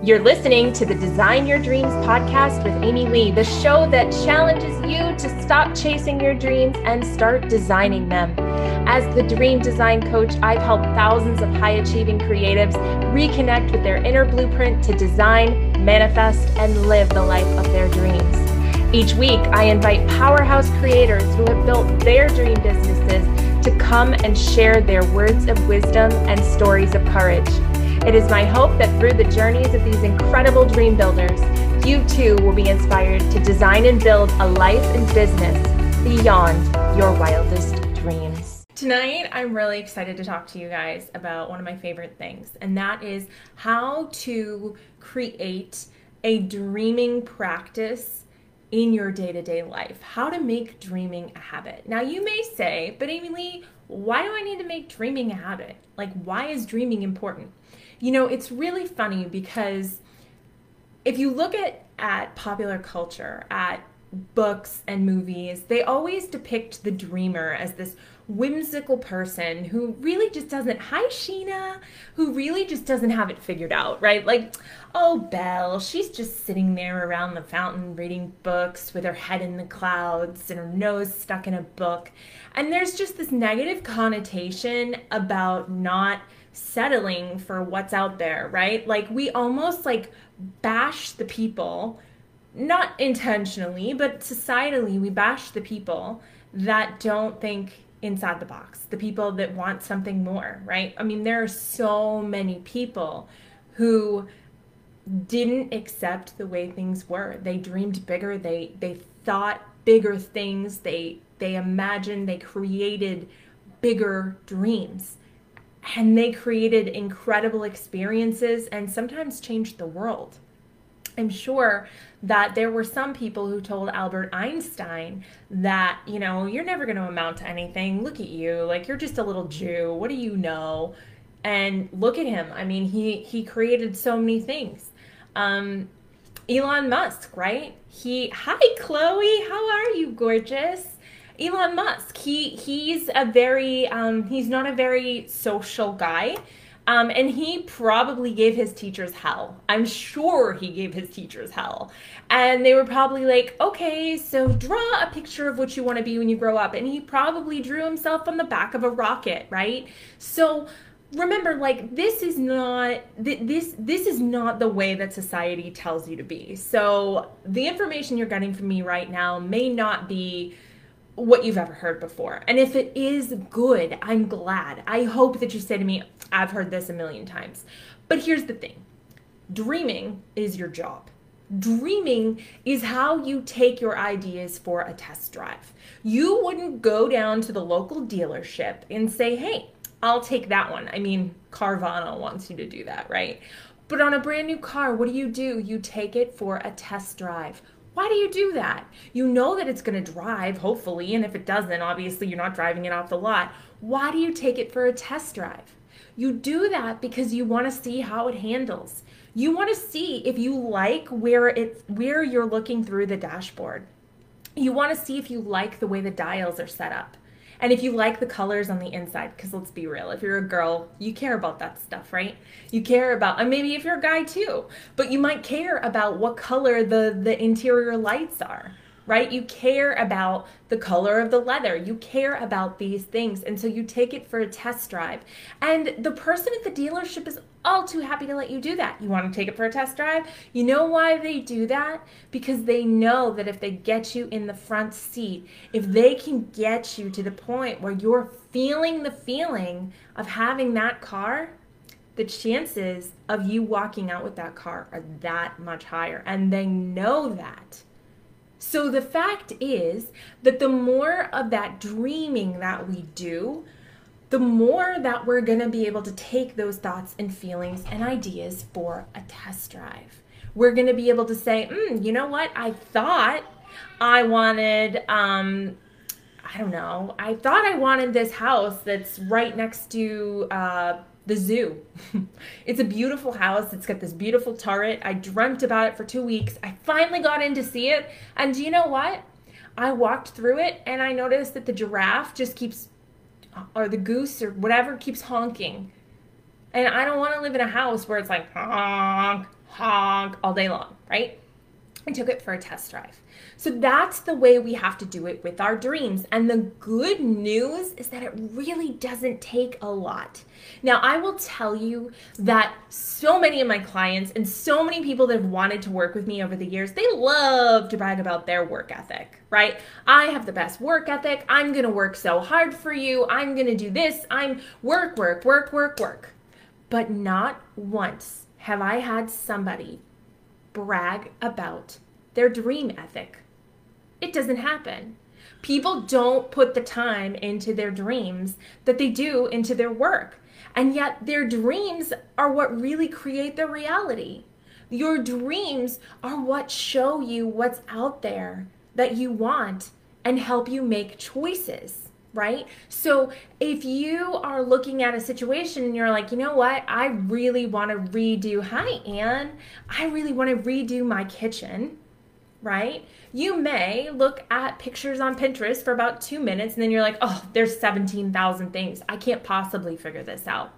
You're listening to the Design Your Dreams podcast with Amy Lee, the show that challenges you to stop chasing your dreams and start designing them. As the dream design coach, I've helped thousands of high achieving creatives reconnect with their inner blueprint to design, manifest, and live the life of their dreams. Each week, I invite powerhouse creators who have built their dream businesses to come and share their words of wisdom and stories of courage. It is my hope that through the journeys of these incredible dream builders, you too will be inspired to design and build a life and business beyond your wildest dreams. Tonight, I'm really excited to talk to you guys about one of my favorite things, and that is how to create a dreaming practice in your day to day life. How to make dreaming a habit. Now, you may say, but Amy Lee, why do I need to make dreaming a habit? Like, why is dreaming important? You know, it's really funny because if you look at, at popular culture, at books and movies, they always depict the dreamer as this whimsical person who really just doesn't, hi Sheena, who really just doesn't have it figured out, right? Like, oh, Belle, she's just sitting there around the fountain reading books with her head in the clouds and her nose stuck in a book. And there's just this negative connotation about not settling for what's out there, right? Like we almost like bash the people, not intentionally, but societally, we bash the people that don't think inside the box, the people that want something more, right? I mean, there are so many people who didn't accept the way things were. They dreamed bigger, they they thought bigger things, they they imagined, they created bigger dreams and they created incredible experiences and sometimes changed the world. I'm sure that there were some people who told Albert Einstein that, you know, you're never going to amount to anything. Look at you. Like you're just a little Jew. What do you know? And look at him. I mean, he he created so many things. Um Elon Musk, right? He Hi Chloe, how are you, gorgeous? Elon Musk, he he's a very um, he's not a very social guy. Um, and he probably gave his teachers hell. I'm sure he gave his teachers hell. And they were probably like, okay, so draw a picture of what you want to be when you grow up. And he probably drew himself on the back of a rocket, right? So remember like this is not this this is not the way that society tells you to be so the information you're getting from me right now may not be what you've ever heard before. And if it is good, I'm glad. I hope that you say to me, I've heard this a million times. But here's the thing dreaming is your job. Dreaming is how you take your ideas for a test drive. You wouldn't go down to the local dealership and say, hey, I'll take that one. I mean, Carvana wants you to do that, right? But on a brand new car, what do you do? You take it for a test drive. Why do you do that? You know that it's going to drive, hopefully, and if it doesn't, obviously you're not driving it off the lot. Why do you take it for a test drive? You do that because you want to see how it handles. You want to see if you like where it where you're looking through the dashboard. You want to see if you like the way the dials are set up. And if you like the colors on the inside, because let's be real, if you're a girl, you care about that stuff, right? You care about, and maybe if you're a guy too, but you might care about what color the, the interior lights are right? You care about the color of the leather. You care about these things. And so you take it for a test drive. And the person at the dealership is all too happy to let you do that. You want to take it for a test drive? You know why they do that? Because they know that if they get you in the front seat, if they can get you to the point where you're feeling the feeling of having that car, the chances of you walking out with that car are that much higher. And they know that. So the fact is that the more of that dreaming that we do, the more that we're going to be able to take those thoughts and feelings and ideas for a test drive. We're going to be able to say, mm, you know what? I thought I wanted, um, I don't know, I thought I wanted this house that's right next to uh, the zoo. it's a beautiful house. It's got this beautiful turret. I dreamt about it for two weeks. I finally got in to see it. And do you know what? I walked through it and I noticed that the giraffe just keeps, or the goose or whatever keeps honking. And I don't want to live in a house where it's like honk, honk all day long, right? I took it for a test drive. So that's the way we have to do it with our dreams. And the good news is that it really doesn't take a lot. Now, I will tell you that so many of my clients and so many people that have wanted to work with me over the years, they love to brag about their work ethic, right? I have the best work ethic. I'm going to work so hard for you. I'm going to do this. I'm work, work, work, work, work. But not once have I had somebody brag about their dream ethic. It doesn't happen. People don't put the time into their dreams that they do into their work. And yet, their dreams are what really create their reality. Your dreams are what show you what's out there that you want and help you make choices, right? So, if you are looking at a situation and you're like, you know what, I really want to redo, hi, Anne, I really want to redo my kitchen right? You may look at pictures on Pinterest for about two minutes and then you're like, oh, there's 17,000 things. I can't possibly figure this out.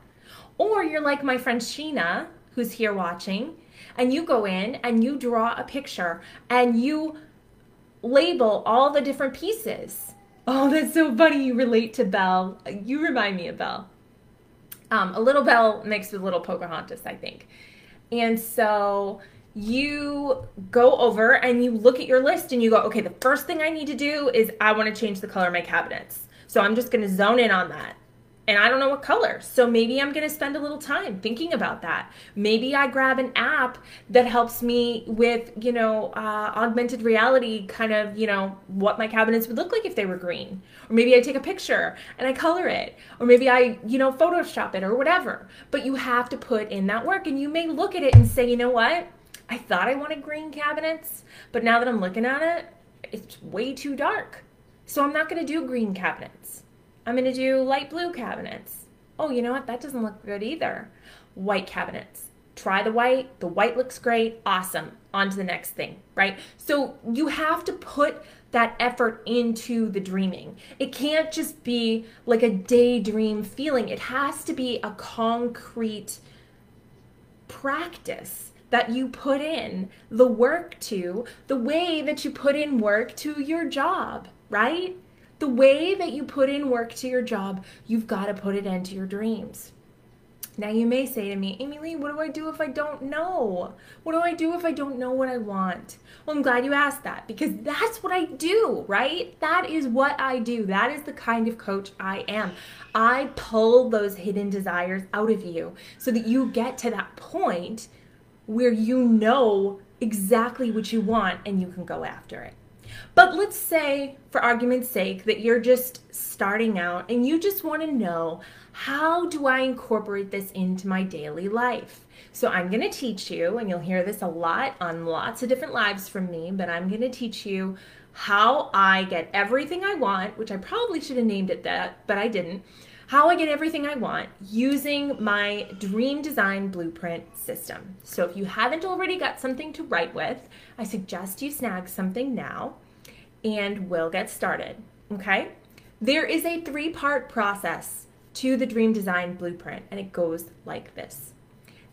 Or you're like my friend Sheena, who's here watching, and you go in and you draw a picture and you label all the different pieces. Oh, that's so funny. You relate to Belle. You remind me of Belle. Um, a little Belle mixed with little Pocahontas, I think. And so you go over and you look at your list and you go, okay, the first thing I need to do is I want to change the color of my cabinets. So I'm just going to zone in on that. And I don't know what color. So maybe I'm going to spend a little time thinking about that. Maybe I grab an app that helps me with, you know, uh, augmented reality kind of, you know, what my cabinets would look like if they were green. Or maybe I take a picture and I color it. Or maybe I, you know, Photoshop it or whatever. But you have to put in that work and you may look at it and say, you know what? I thought I wanted green cabinets, but now that I'm looking at it, it's way too dark. So I'm not going to do green cabinets. I'm going to do light blue cabinets. Oh, you know what? That doesn't look good either. White cabinets. Try the white. The white looks great. Awesome. On to the next thing, right? So you have to put that effort into the dreaming. It can't just be like a daydream feeling, it has to be a concrete practice that you put in the work to, the way that you put in work to your job, right? The way that you put in work to your job, you've got to put it into your dreams. Now, you may say to me, Amy Lee, what do I do if I don't know? What do I do if I don't know what I want? Well, I'm glad you asked that because that's what I do, right? That is what I do. That is the kind of coach I am. I pull those hidden desires out of you so that you get to that point where you know exactly what you want and you can go after it. But let's say, for argument's sake, that you're just starting out and you just want to know how do I incorporate this into my daily life? So I'm going to teach you, and you'll hear this a lot on lots of different lives from me, but I'm going to teach you how I get everything I want, which I probably should have named it that, but I didn't how I get everything I want using my dream design blueprint system. So if you haven't already got something to write with, I suggest you snag something now and we'll get started. Okay? There is a three part process to the dream design blueprint, and it goes like this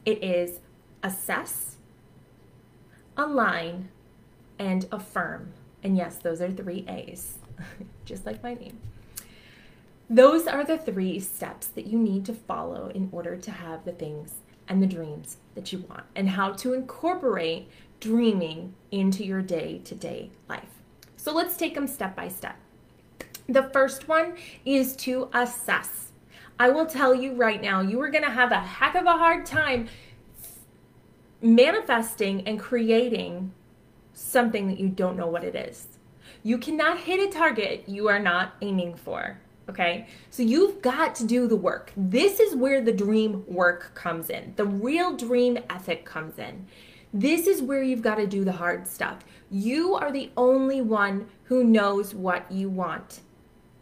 it is assess, align, and affirm. And yes, those are three A's, just like my name. Those are the three steps that you need to follow in order to have the things and the dreams that you want, and how to incorporate dreaming into your day to day life. So let's take them step by step. The first one is to assess. I will tell you right now, you are going to have a heck of a hard time manifesting and creating something that you don't know what it is. You cannot hit a target you are not aiming for. Okay, so you've got to do the work. This is where the dream work comes in, the real dream ethic comes in. This is where you've got to do the hard stuff. You are the only one who knows what you want.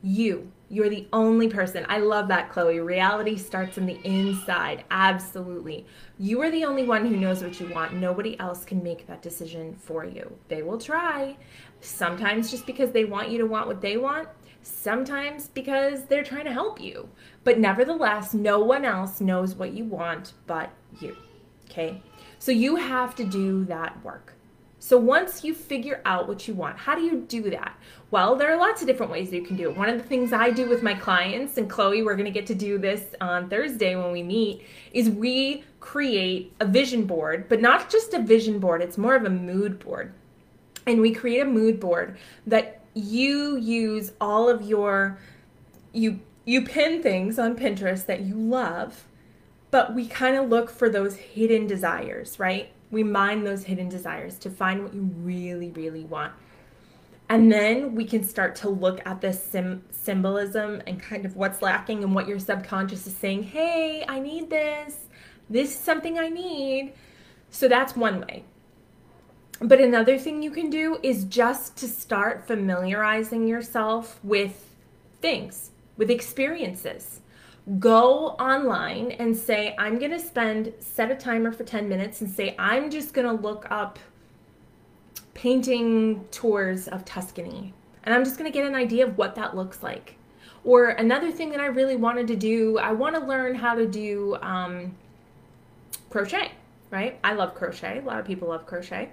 You. You're the only person. I love that, Chloe. Reality starts in the inside. Absolutely. You are the only one who knows what you want. Nobody else can make that decision for you. They will try. Sometimes just because they want you to want what they want, sometimes because they're trying to help you. But nevertheless, no one else knows what you want but you. Okay? So you have to do that work. So once you figure out what you want, how do you do that? Well, there are lots of different ways that you can do it. One of the things I do with my clients, and Chloe, we're going to get to do this on Thursday when we meet, is we create a vision board, but not just a vision board, it's more of a mood board. And we create a mood board that you use all of your you you pin things on Pinterest that you love, but we kind of look for those hidden desires, right? we mine those hidden desires to find what you really, really want. And then we can start to look at this sim- symbolism and kind of what's lacking and what your subconscious is saying, hey, I need this. This is something I need. So that's one way. But another thing you can do is just to start familiarizing yourself with things, with experiences go online and say, I'm going to spend, set a timer for 10 minutes and say, I'm just going to look up painting tours of Tuscany. And I'm just going to get an idea of what that looks like. Or another thing that I really wanted to do, I want to learn how to do um, crochet, right? I love crochet. A lot of people love crochet.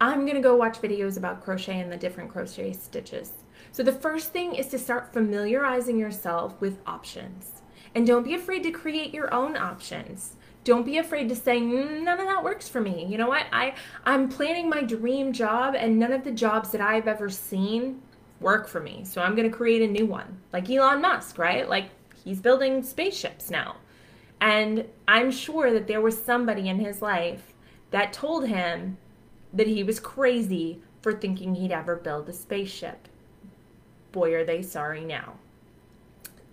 I'm going to go watch videos about crochet and the different crochet stitches. So the first thing is to start familiarizing yourself with options. And don't be afraid to create your own options. Don't be afraid to say mm, none of that works for me. You know what? I I'm planning my dream job and none of the jobs that I've ever seen work for me. So I'm going to create a new one. Like Elon Musk, right? Like he's building spaceships now. And I'm sure that there was somebody in his life that told him that he was crazy for thinking he'd ever build a spaceship. Boy, are they sorry now.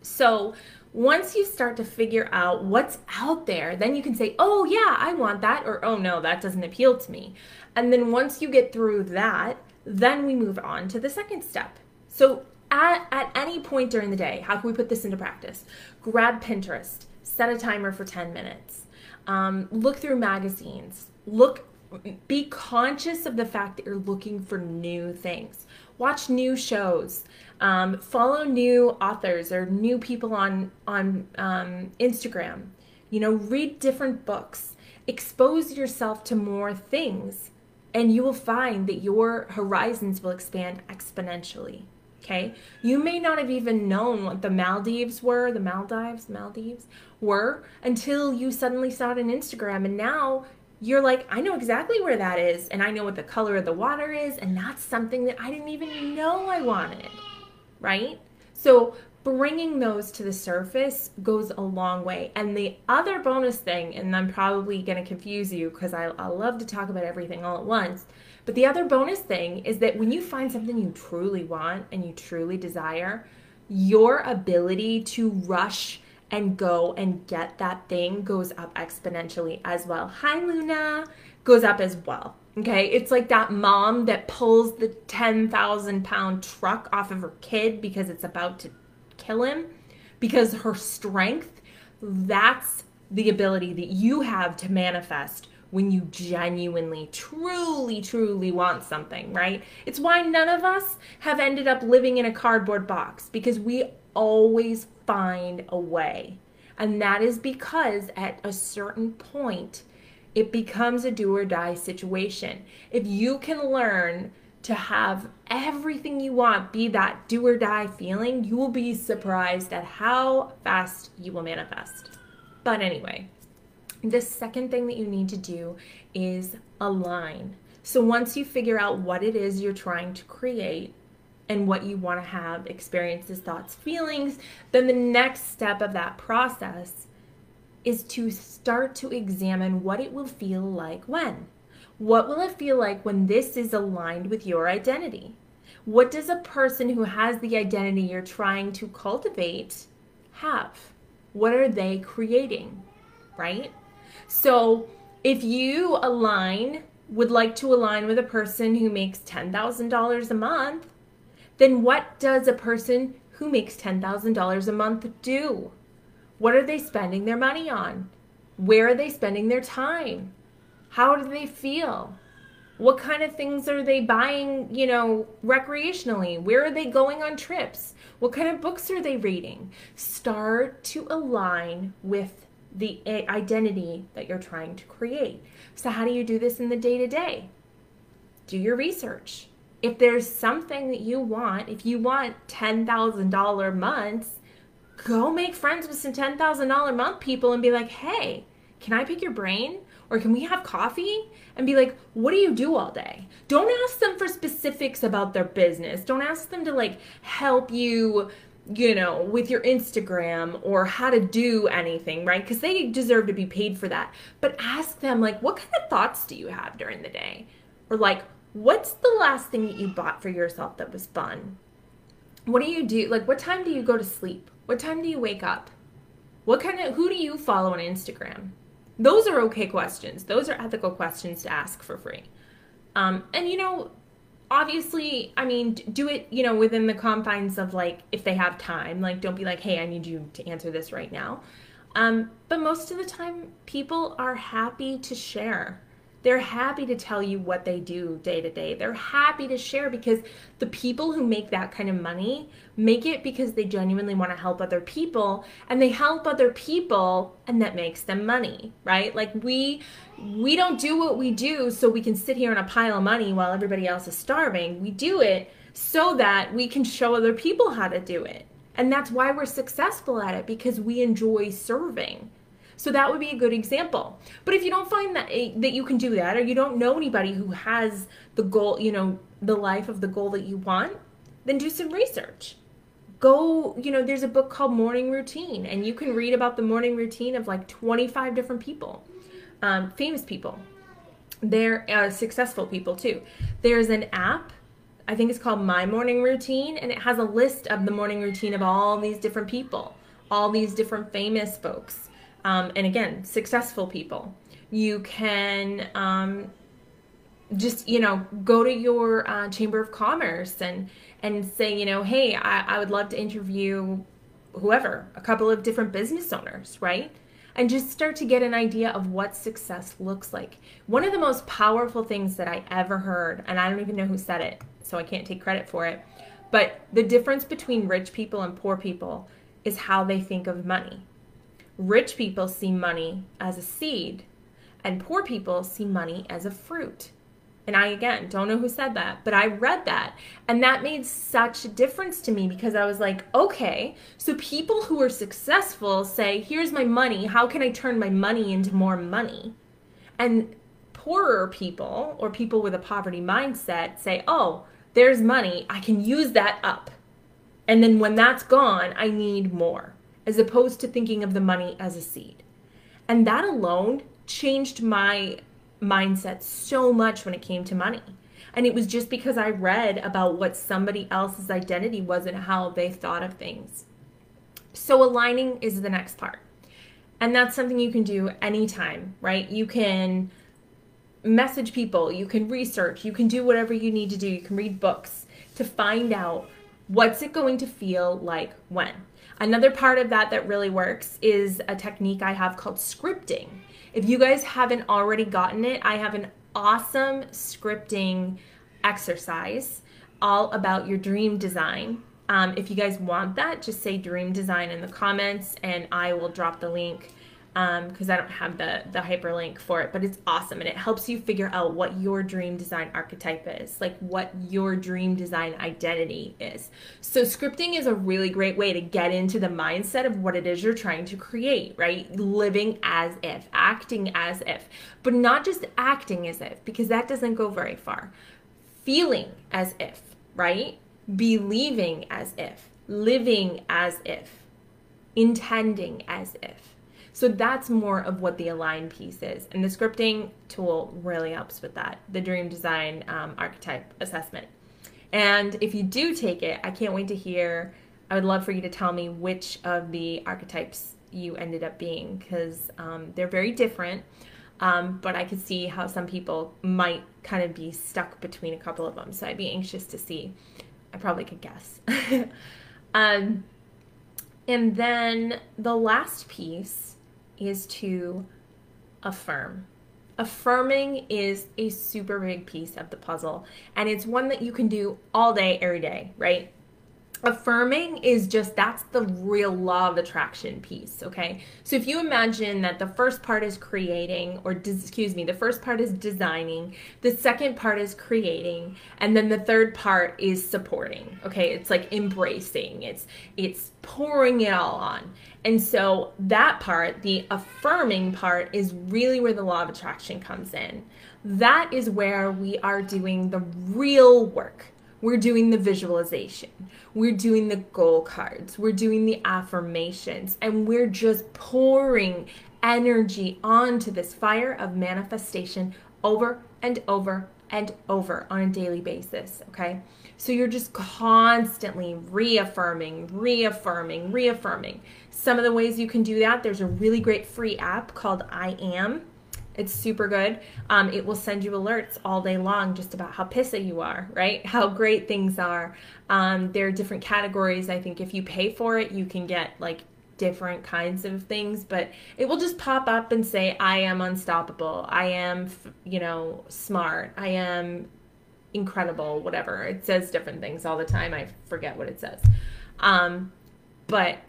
So, once you start to figure out what's out there, then you can say, oh, yeah, I want that, or oh, no, that doesn't appeal to me. And then once you get through that, then we move on to the second step. So, at, at any point during the day, how can we put this into practice? Grab Pinterest, set a timer for 10 minutes, um, look through magazines, look, be conscious of the fact that you're looking for new things, watch new shows. Um, follow new authors or new people on on um, Instagram. You know, read different books. Expose yourself to more things, and you will find that your horizons will expand exponentially. Okay, you may not have even known what the Maldives were, the Maldives, Maldives were until you suddenly saw it on Instagram, and now you're like, I know exactly where that is, and I know what the color of the water is, and that's something that I didn't even know I wanted right? So bringing those to the surface goes a long way. And the other bonus thing, and I'm probably going to confuse you because I, I love to talk about everything all at once, but the other bonus thing is that when you find something you truly want and you truly desire, your ability to rush and go and get that thing goes up exponentially as well. Hi, Luna, goes up as well. Okay, it's like that mom that pulls the 10,000 pound truck off of her kid because it's about to kill him because her strength, that's the ability that you have to manifest when you genuinely, truly, truly want something, right? It's why none of us have ended up living in a cardboard box because we always find a way. And that is because at a certain point, it becomes a do or die situation. If you can learn to have everything you want be that do or die feeling, you will be surprised at how fast you will manifest. But anyway, the second thing that you need to do is align. So once you figure out what it is you're trying to create, and what you want to have experiences, thoughts, feelings, then the next step of that process is to start to examine what it will feel like when. What will it feel like when this is aligned with your identity? What does a person who has the identity you're trying to cultivate have? What are they creating? Right? So, if you align, would like to align with a person who makes $10,000 a month, then what does a person who makes $10,000 a month do? What are they spending their money on? Where are they spending their time? How do they feel? What kind of things are they buying, you know, recreationally? Where are they going on trips? What kind of books are they reading? Start to align with the identity that you're trying to create. So, how do you do this in the day to day? Do your research. If there's something that you want, if you want $10,000 months, go make friends with some $10,000 month people and be like, hey, can I pick your brain? Or can we have coffee? And be like, what do you do all day? Don't ask them for specifics about their business. Don't ask them to like help you you know, with your Instagram or how to do anything, right? Because they deserve to be paid for that. But ask them, like, what kind of thoughts do you have during the day? Or, like, what's the last thing that you bought for yourself that was fun? What do you do? Like, what time do you go to sleep? What time do you wake up? What kind of, who do you follow on Instagram? Those are okay questions. Those are ethical questions to ask for free. Um, and, you know, obviously, I mean, do it, you know, within the confines of like if they have time. Like, don't be like, hey, I need you to answer this right now. Um, but most of the time, people are happy to share. They're happy to tell you what they do day to day. They're happy to share because the people who make that kind of money make it because they genuinely want to help other people and they help other people and that makes them money, right? Like we we don't do what we do so we can sit here on a pile of money while everybody else is starving. We do it so that we can show other people how to do it. And that's why we're successful at it because we enjoy serving. So that would be a good example. But if you don't find that eh, that you can do that or you don't know anybody who has the goal, you know, the life of the goal that you want, then do some research. Go, you know, there's a book called Morning Routine and you can read about the morning routine of like 25 different people. Um, famous people. They're uh, successful people too. There's an app I think it's called My Morning Routine, and it has a list of the morning routine of all these different people, all these different famous folks um, and again, successful people. You can um, just you know go to your uh, chamber of commerce and and say you know hey I, I would love to interview whoever a couple of different business owners right? And just start to get an idea of what success looks like. One of the most powerful things that i ever heard and i don't even know who said it so i can't take credit for it but the difference between rich people and poor people is how they think of money Rich people see money as a seed, and poor people see money as a fruit. And I, again, don't know who said that, but I read that. And that made such a difference to me because I was like, okay, so people who are successful say, here's my money. How can I turn my money into more money? And poorer people or people with a poverty mindset say, oh, there's money. I can use that up. And then when that's gone, I need more as opposed to thinking of the money as a seed. And that alone changed my mindset so much when it came to money. And it was just because I read about what somebody else's identity was and how they thought of things. So, aligning is the next part. And that's something you can do anytime, right? You can message people, you can research, you can do whatever you need to do. You can read books to find out what's it going to feel like when. Another part of that that really works is a technique I have called scripting. If you guys haven't already gotten it, I have an awesome scripting exercise all about your dream design. Um, if you guys want that, just say dream design in the comments and I will drop the link because um, I don't have the the hyperlink for it, but it's awesome and it helps you figure out what your dream design archetype is, like what your dream design identity is. So scripting is a really great way to get into the mindset of what it is you're trying to create, right? Living as if, acting as if, but not just acting as if because that doesn't go very far. Feeling as if, right? Believing as if, living as if, intending as if so that's more of what the align piece is. And the scripting tool really helps with that, the dream design um, archetype assessment. And if you do take it, I can't wait to hear. I would love for you to tell me which of the archetypes you ended up being because um, they're very different. Um, but I could see how some people might kind of be stuck between a couple of them. So I'd be anxious to see. I probably could guess. um, and then the last piece is to affirm. Affirming is a super big piece of the puzzle, and it's one that you can do all day, every day, right? Affirming is just that's the real law of attraction piece okay? So if you imagine that the first part is creating or excuse me the first part is designing the second part is creating and then the third part is supporting okay? It's like embracing it's it's pouring it all on. And so that part the affirming part is really where the law of attraction comes in. That is where we are doing the real work we're doing the visualization. We're doing the goal cards. We're doing the affirmations. And we're just pouring energy onto this fire of manifestation over and over and over on a daily basis. Okay. So you're just constantly reaffirming, reaffirming, reaffirming. Some of the ways you can do that, there's a really great free app called I Am it's super good. Um, it will send you alerts all day long just about how pissy you are, right? How great things are. Um, there are different categories. I think if you pay for it, you can get like different kinds of things, but it will just pop up and say, I am unstoppable. I am, you know, smart. I am incredible, whatever. It says different things all the time. I forget what it says. Um, but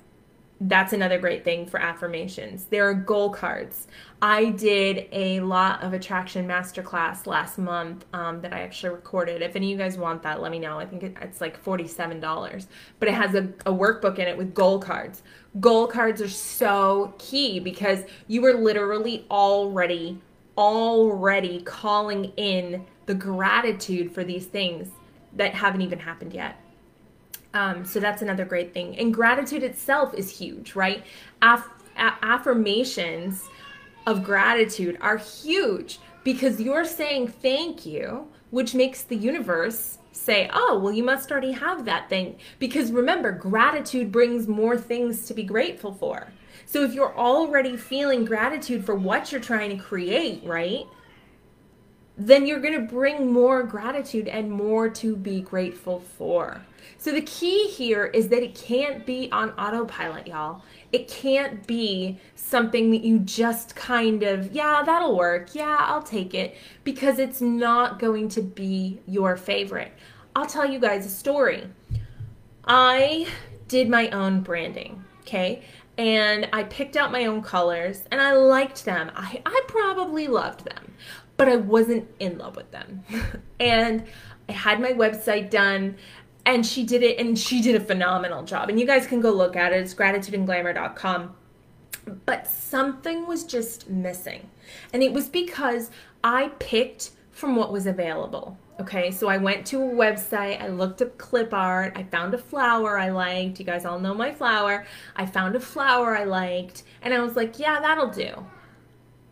that's another great thing for affirmations. There are goal cards. I did a law of attraction masterclass last month um, that I actually recorded. If any of you guys want that, let me know. I think it's like $47, but it has a, a workbook in it with goal cards. Goal cards are so key because you are literally already, already calling in the gratitude for these things that haven't even happened yet. Um, so that's another great thing. And gratitude itself is huge, right? Affirmations of gratitude are huge because you're saying thank you, which makes the universe say, oh, well, you must already have that thing. Because remember, gratitude brings more things to be grateful for. So if you're already feeling gratitude for what you're trying to create, right? Then you're going to bring more gratitude and more to be grateful for. So the key here is that it can't be on autopilot, y'all. It can't be something that you just kind of, yeah, that'll work. Yeah, I'll take it because it's not going to be your favorite. I'll tell you guys a story. I did my own branding, okay? And I picked out my own colors and I liked them. I, I probably loved them, but I wasn't in love with them. and I had my website done and she did it and she did a phenomenal job. And you guys can go look at it. It's gratitudeandglamour.com but something was just missing. And it was because i picked from what was available okay? So i went to a website i looked up clip art i found a flower i liked. You guys all know my flower. I found a flower i liked and i was like yeah that'll do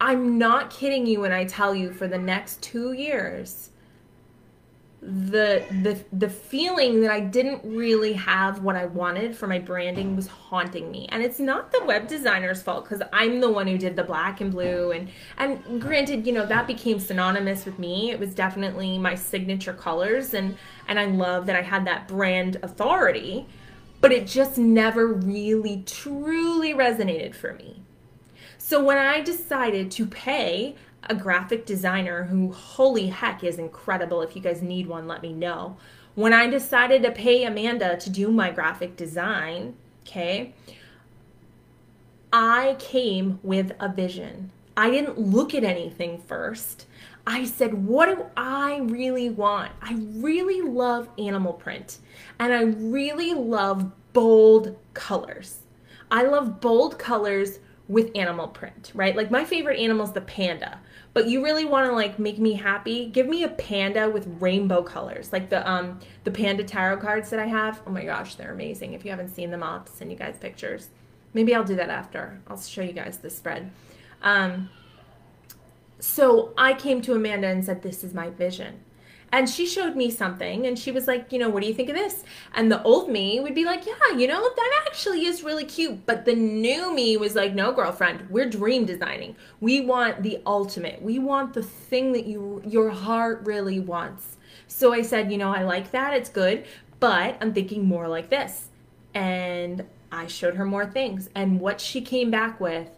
i'm not kidding you when i tell you for the next two years the the the feeling that I didn't really have what I wanted for my branding was haunting me. And it's not the web designer's fault cuz I'm the one who did the black and blue and and granted, you know, that became synonymous with me. It was definitely my signature colors and and I love that I had that brand authority, but it just never really truly resonated for me. So when I decided to pay a graphic designer who, holy heck, is incredible. If you guys need one, let me know. When I decided to pay Amanda to do my graphic design, okay, I came with a vision. I didn't look at anything first. I said, what do I really want? I really love animal print and I really love bold colors. I love bold colors with animal print, right? Like my favorite animal is the panda. But you really want to like make me happy? Give me a panda with rainbow colors like the um the panda tarot cards that i have. Oh my gosh they're amazing. If you haven't seen them i'll send you guys pictures. Maybe i'll do that after. I'll show you guys the spread. Um so i came to amanda and said this is my vision and she showed me something and she was like, you know, what do you think of this? And the old me would be like, yeah, you know, that actually is really cute. But the new me was like, no, girlfriend, we're dream designing. We want the ultimate. We want the thing that you your heart really wants. So I said, you know, I like that. It's good, but I'm thinking more like this. And I showed her more things. And what she came back with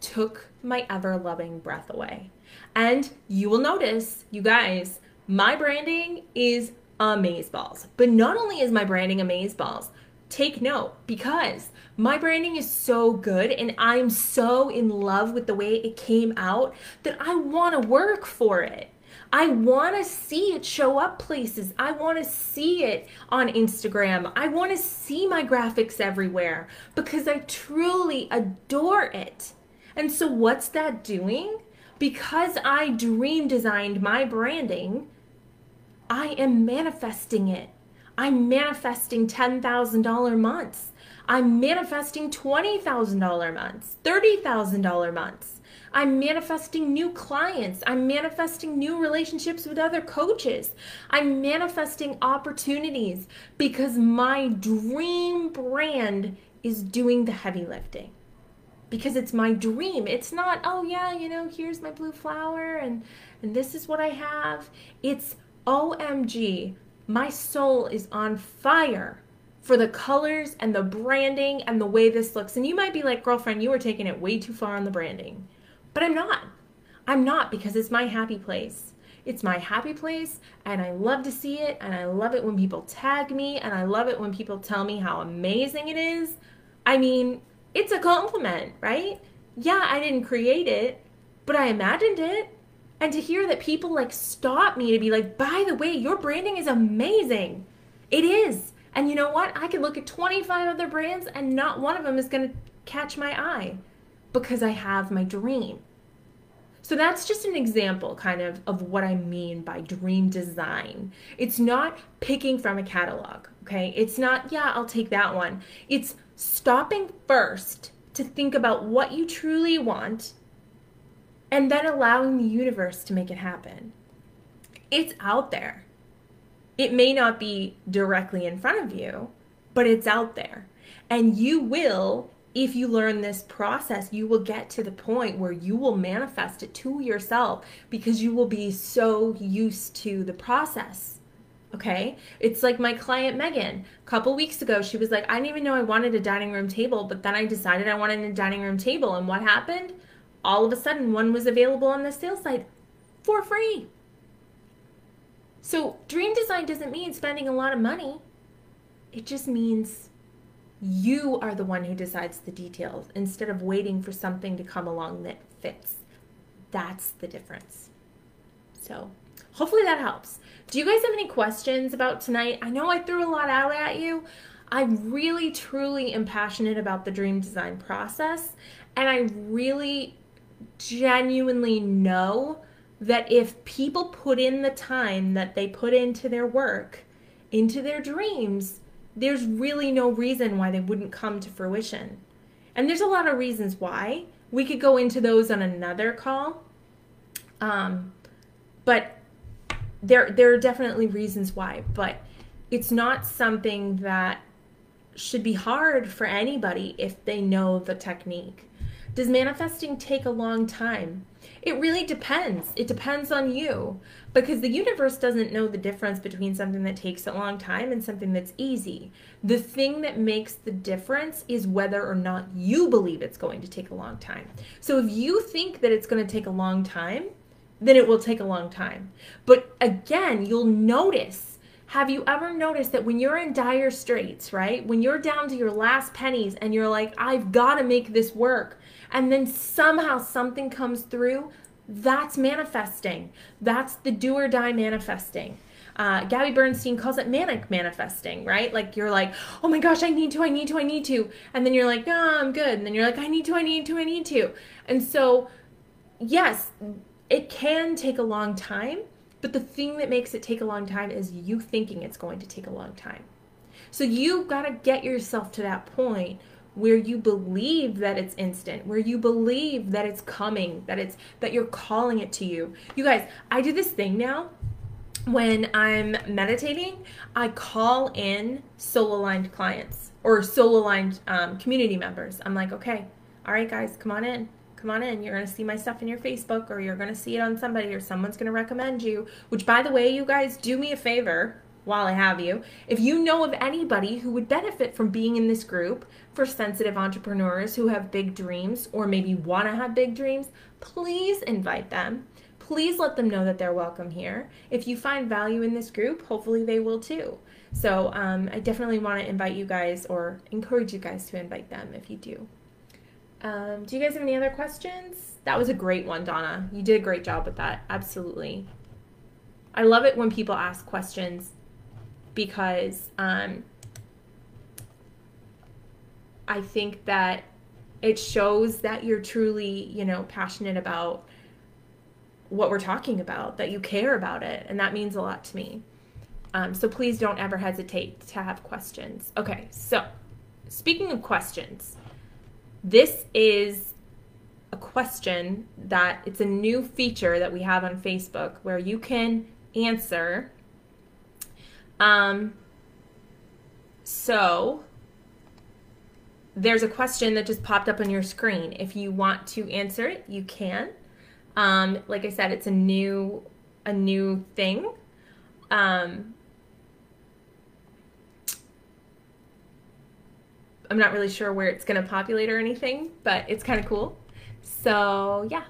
took my ever loving breath away. And you will notice, you guys, my branding is Amazeballs. But not only is my branding Amazeballs, take note because my branding is so good and I'm so in love with the way it came out that I want to work for it. I want to see it show up places. I want to see it on Instagram. I want to see my graphics everywhere because I truly adore it. And so, what's that doing? Because I dream designed my branding, I am manifesting it. I'm manifesting $10,000 months. I'm manifesting $20,000 months, $30,000 months. I'm manifesting new clients. I'm manifesting new relationships with other coaches. I'm manifesting opportunities because my dream brand is doing the heavy lifting. Because it's my dream. It's not, oh yeah, you know, here's my blue flower and and this is what I have. It's OMG, my soul is on fire for the colors and the branding and the way this looks. And you might be like, girlfriend, you are taking it way too far on the branding. But I'm not. I'm not because it's my happy place. It's my happy place, and I love to see it, and I love it when people tag me, and I love it when people tell me how amazing it is. I mean, it's a compliment, right? Yeah, I didn't create it, but I imagined it. And to hear that people like stop me to be like, by the way, your branding is amazing. It is. And you know what? I could look at 25 other brands and not one of them is going to catch my eye because I have my dream. So that's just an example kind of of what I mean by dream design. It's not picking from a catalog, okay? It's not, yeah, I'll take that one. It's stopping first to think about what you truly want and then allowing the universe to make it happen. It's out there. It may not be directly in front of you, but it's out there. And you will, if you learn this process, you will get to the point where you will manifest it to yourself because you will be so used to the process. Okay? It's like my client Megan. A couple weeks ago, she was like, I didn't even know I wanted a dining room table, but then I decided I wanted a dining room table. And what happened? All of a sudden one was available on the sales site for free. So, dream design doesn't mean spending a lot of money. It just means you are the one who decides the details instead of waiting for something to come along that fits. That's the difference. So, hopefully that helps. Do you guys have any questions about tonight? I know I threw a lot out at you. I really, truly am passionate about the dream design process, and I really genuinely know that if people put in the time that they put into their work, into their dreams, there's really no reason why they wouldn't come to fruition. And there's a lot of reasons why. We could go into those on another call. Um, but there there are definitely reasons why, but it's not something that should be hard for anybody if they know the technique. Does manifesting take a long time? It really depends. It depends on you because the universe doesn't know the difference between something that takes a long time and something that's easy. The thing that makes the difference is whether or not you believe it's going to take a long time. So if you think that it's going to take a long time, then it will take a long time. But again, you'll notice have you ever noticed that when you're in dire straits, right? When you're down to your last pennies and you're like, I've got to make this work and then somehow something comes through, that's manifesting. That's the do or die manifesting. Uh, Gabby Bernstein calls it manic manifesting, right? Like you're like, oh my gosh, I need to, I need to, I need to. And then you're like, no, I'm good. And then you're like, I need to, I need to, I need to. And so, yes, it can take a long time, but the thing that makes it take a long time is you thinking it's going to take a long time. So you've got to get yourself to that point where you believe that it's instant, where you believe that it's coming, that it's that you're calling it to you. You guys, I do this thing now when I'm meditating, I call in soul aligned clients or soul aligned um, community members. I'm like, okay, all right, guys, come on in. Come on in. You're going to see my stuff in your Facebook or you're going to see it on somebody or someone's going to recommend you. Which, by the way, you guys, do me a favor while I have you. If you know of anybody who would benefit from being in this group for sensitive entrepreneurs who have big dreams or maybe want to have big dreams, please invite them. please let them know that they're welcome here. If you find value in this group, hopefully they will too. So um, I definitely want to invite you guys or encourage you guys to invite them if you do. Um, do you guys have any other questions? That was a great one, Donna. You did a great job with that. Absolutely. I love it when people ask questions because um, I think that it shows that you're truly, you know, passionate about what we're talking about, that you care about it. And that means a lot to me. Um, so please don't ever hesitate to have questions. Okay, so speaking of questions, this is a question that it's a new feature that we have on Facebook where you can answer. Um, so there's a question that just popped up on your screen. If you want to answer it, you can. Um, like I said, it's a new a new thing. Um, I'm not really sure where it's going to populate or anything, but it's kind of cool. So, yeah.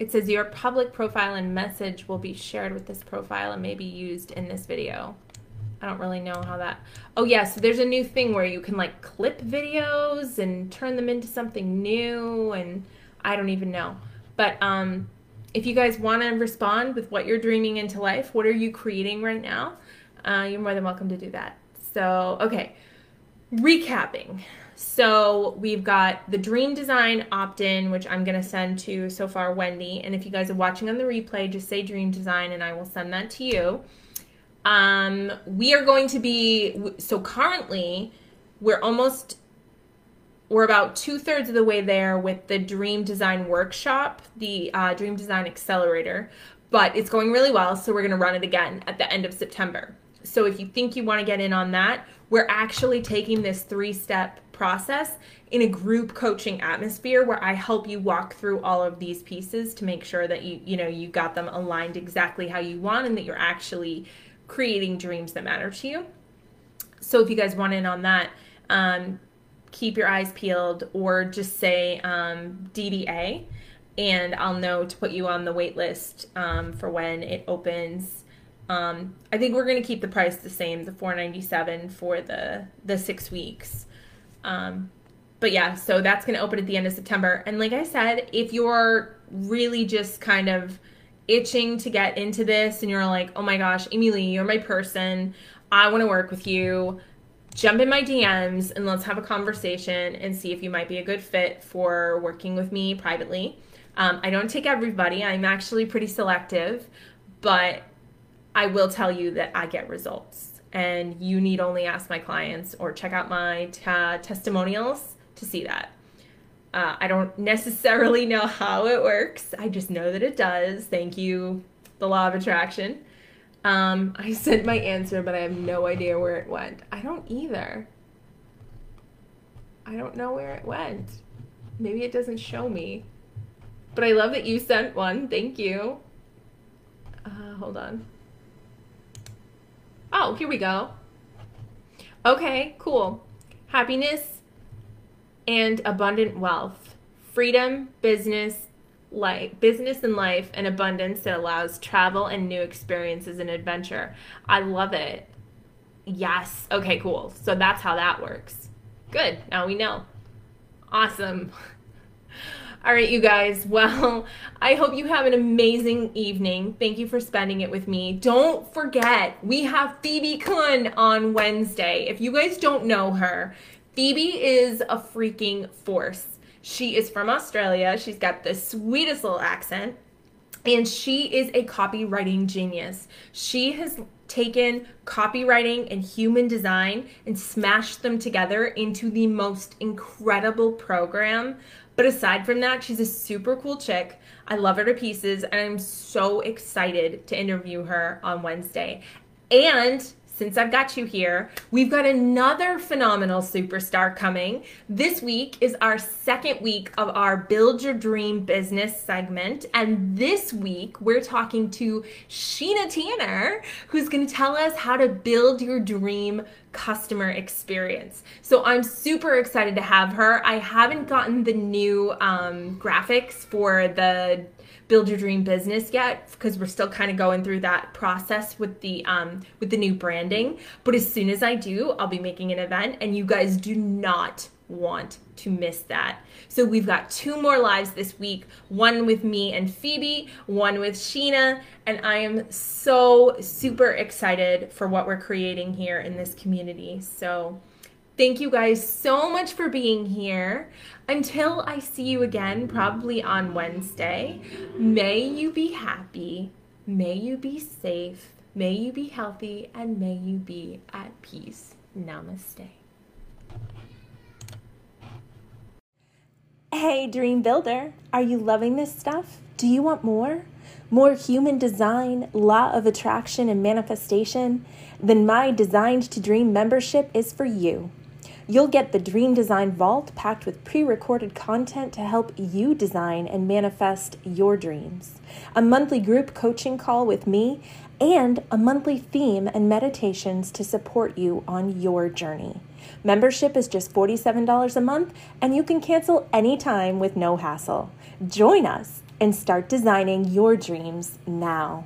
It says your public profile and message will be shared with this profile and may be used in this video. I don't really know how that. Oh, yeah, so there's a new thing where you can like clip videos and turn them into something new, and I don't even know. But um, if you guys want to respond with what you're dreaming into life, what are you creating right now? Uh, you're more than welcome to do that. So, okay recapping. So we've got the dream design opt in, which I'm to send to so far Wendy. And if you guys are watching on the replay, just say dream design and I will send that to you. Um, we are going to be, so currently, we're almost, we're about two thirds of the way there with the dream design workshop, the uh, dream design accelerator. But it's going really well, so we're going to run it again at the end of September. So if you think you want to get in on that, we're actually taking this three step process in a group coaching atmosphere where I help you walk through all of these pieces to make sure that you you know you got them aligned exactly how you want and that you're actually creating dreams that matter to you. So if you guys want in on that, um, keep your eyes peeled or just say um, DDA and I'll know to put you on the wait list um, for when it opens um, I think we're going to keep the price the same, the 497 for the the six weeks. Um, but yeah, so that's going to open at the end of September. And like I said, if you're really just kind of itching to get into this and you're like, oh my gosh, Lee, you're my person. I want to work with you. Jump in my DMs and let's have a conversation and see if you might be a good fit for working with me privately. Um, I don't take everybody, I'm actually pretty selective, but I will tell you that I get results. And you need only ask my clients or check out my t- testimonials to see that. Uh, I don't necessarily know how it works. I just know that it does. Thank you, the law of attraction. Um, I sent my answer, but I have no idea where it went. I don't either. I don't know where it went. Maybe it doesn't show me. But I love that you sent one. Thank you. Uh, hold on. Oh, here we go. Okay, cool. Happiness and abundant wealth. Freedom, business, life, business and life, and abundance that allows travel and new experiences and adventure. I love it. Yes. Okay, cool. So that's how that works. Good. Now we know. Awesome. All right, you guys. Well, I hope you have an amazing evening. Thank you for spending it with me. Don't forget, we have Phoebe Kun on Wednesday. If you guys don't know her, Phoebe is a freaking force. She is from Australia. She's got the sweetest little accent. And she is a copywriting genius. She has taken copywriting and human design and smashed them together into the most incredible program but aside from that, she's a super cool chick. I love her to pieces, and I'm so excited to interview her on Wednesday. And since I've got you here, we've got another phenomenal superstar coming. This week is our second week of our Build Your Dream Business segment. And this week, we're talking to Sheena Tanner, who's going to tell us how to build your dream customer experience. So I'm super excited to have her. I haven't gotten the new um, graphics for the build your dream business yet because we're still kind of going through that process with the um, with the new branding. But as soon as I do, I'll be making an event, and you guys do not want to miss that. So we've got two more lives this week one with me and Phoebe, one with Sheena, and I am so super excited for what we're creating here in this community. So thank you guys so much for being here. Until I see you again, probably on Wednesday, may you be happy, may you be safe, may you be healthy, and may you be at peace. Namaste. Hey, Dream Builder, are you loving this stuff? Do you want more? More human design, law of attraction, and manifestation? Then my Designed to Dream membership is for you. You'll get the Dream Design Vault packed with pre recorded content to help you design and manifest your dreams, a monthly group coaching call with me, and a monthly theme and meditations to support you on your journey. Membership is just $47 a month, and you can cancel anytime with no hassle. Join us and start designing your dreams now.